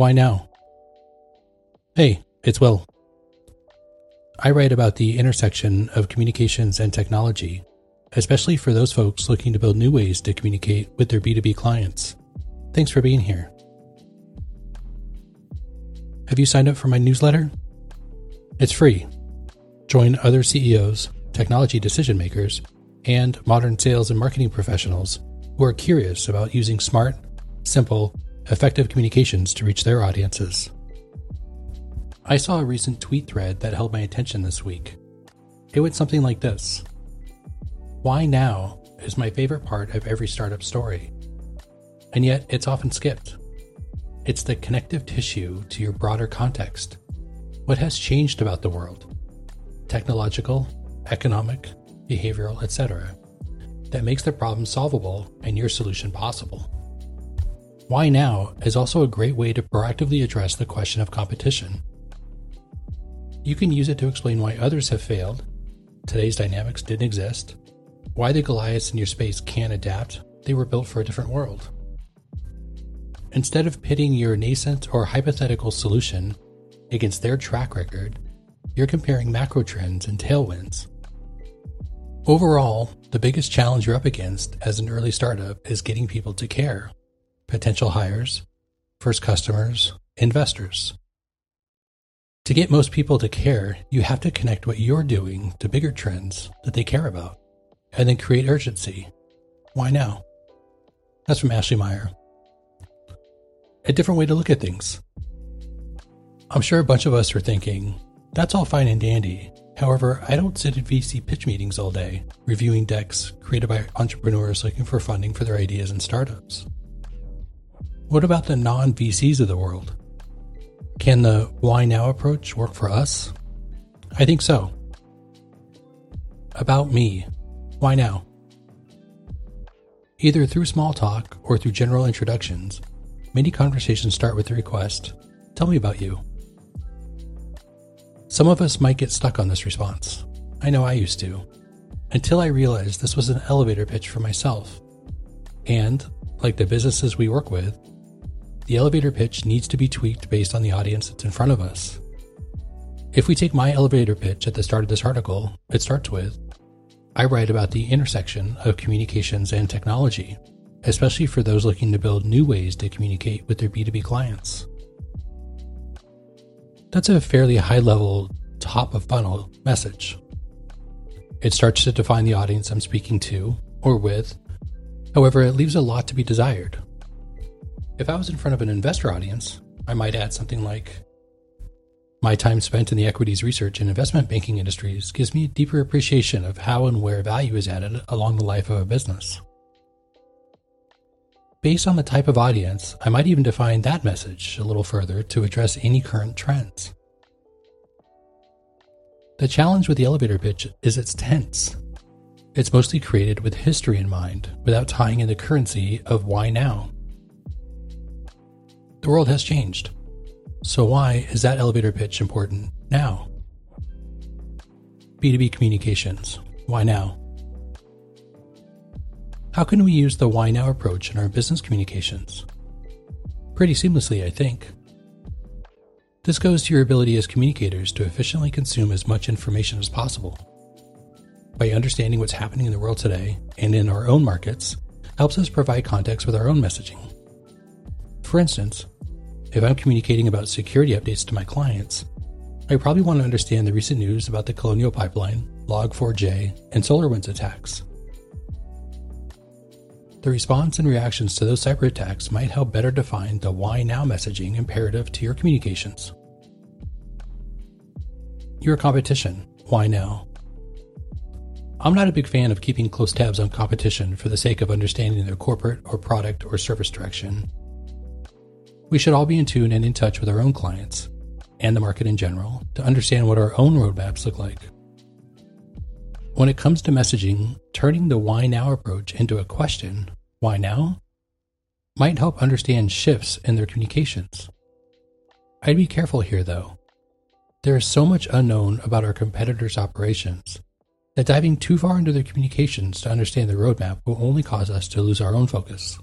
Why now? Hey, it's Will. I write about the intersection of communications and technology, especially for those folks looking to build new ways to communicate with their B2B clients. Thanks for being here. Have you signed up for my newsletter? It's free. Join other CEOs, technology decision makers, and modern sales and marketing professionals who are curious about using smart, simple, effective communications to reach their audiences. I saw a recent tweet thread that held my attention this week. It went something like this Why now is my favorite part of every startup story, and yet it's often skipped. It's the connective tissue to your broader context. What has changed about the world? Technological, economic, behavioral, etc. that makes the problem solvable and your solution possible. Why now is also a great way to proactively address the question of competition you can use it to explain why others have failed, today's dynamics didn't exist, why the Goliaths in your space can't adapt, they were built for a different world. Instead of pitting your nascent or hypothetical solution against their track record, you're comparing macro trends and tailwinds. Overall, the biggest challenge you're up against as an early startup is getting people to care potential hires, first customers, investors. To get most people to care, you have to connect what you're doing to bigger trends that they care about, and then create urgency. Why now? That's from Ashley Mayer. A different way to look at things. I'm sure a bunch of us are thinking, that's all fine and dandy. However, I don't sit at VC pitch meetings all day, reviewing decks created by entrepreneurs looking for funding for their ideas and startups. What about the non VCs of the world? Can the why now approach work for us? I think so. About me. Why now? Either through small talk or through general introductions, many conversations start with the request Tell me about you. Some of us might get stuck on this response. I know I used to, until I realized this was an elevator pitch for myself. And, like the businesses we work with, the elevator pitch needs to be tweaked based on the audience that's in front of us. If we take my elevator pitch at the start of this article, it starts with I write about the intersection of communications and technology, especially for those looking to build new ways to communicate with their B2B clients. That's a fairly high level, top of funnel message. It starts to define the audience I'm speaking to or with. However, it leaves a lot to be desired. If I was in front of an investor audience, I might add something like My time spent in the equities research and investment banking industries gives me a deeper appreciation of how and where value is added along the life of a business. Based on the type of audience, I might even define that message a little further to address any current trends. The challenge with the elevator pitch is it's tense. It's mostly created with history in mind without tying in the currency of why now. The world has changed. So, why is that elevator pitch important now? B2B communications. Why now? How can we use the why now approach in our business communications? Pretty seamlessly, I think. This goes to your ability as communicators to efficiently consume as much information as possible. By understanding what's happening in the world today and in our own markets, helps us provide context with our own messaging. For instance, if I'm communicating about security updates to my clients, I probably want to understand the recent news about the Colonial Pipeline, Log4j, and SolarWinds attacks. The response and reactions to those cyber attacks might help better define the why now messaging imperative to your communications. Your competition. Why now? I'm not a big fan of keeping close tabs on competition for the sake of understanding their corporate or product or service direction we should all be in tune and in touch with our own clients and the market in general to understand what our own roadmaps look like. When it comes to messaging, turning the why now approach into a question, why now, might help understand shifts in their communications. I'd be careful here though. There is so much unknown about our competitors' operations that diving too far into their communications to understand the roadmap will only cause us to lose our own focus.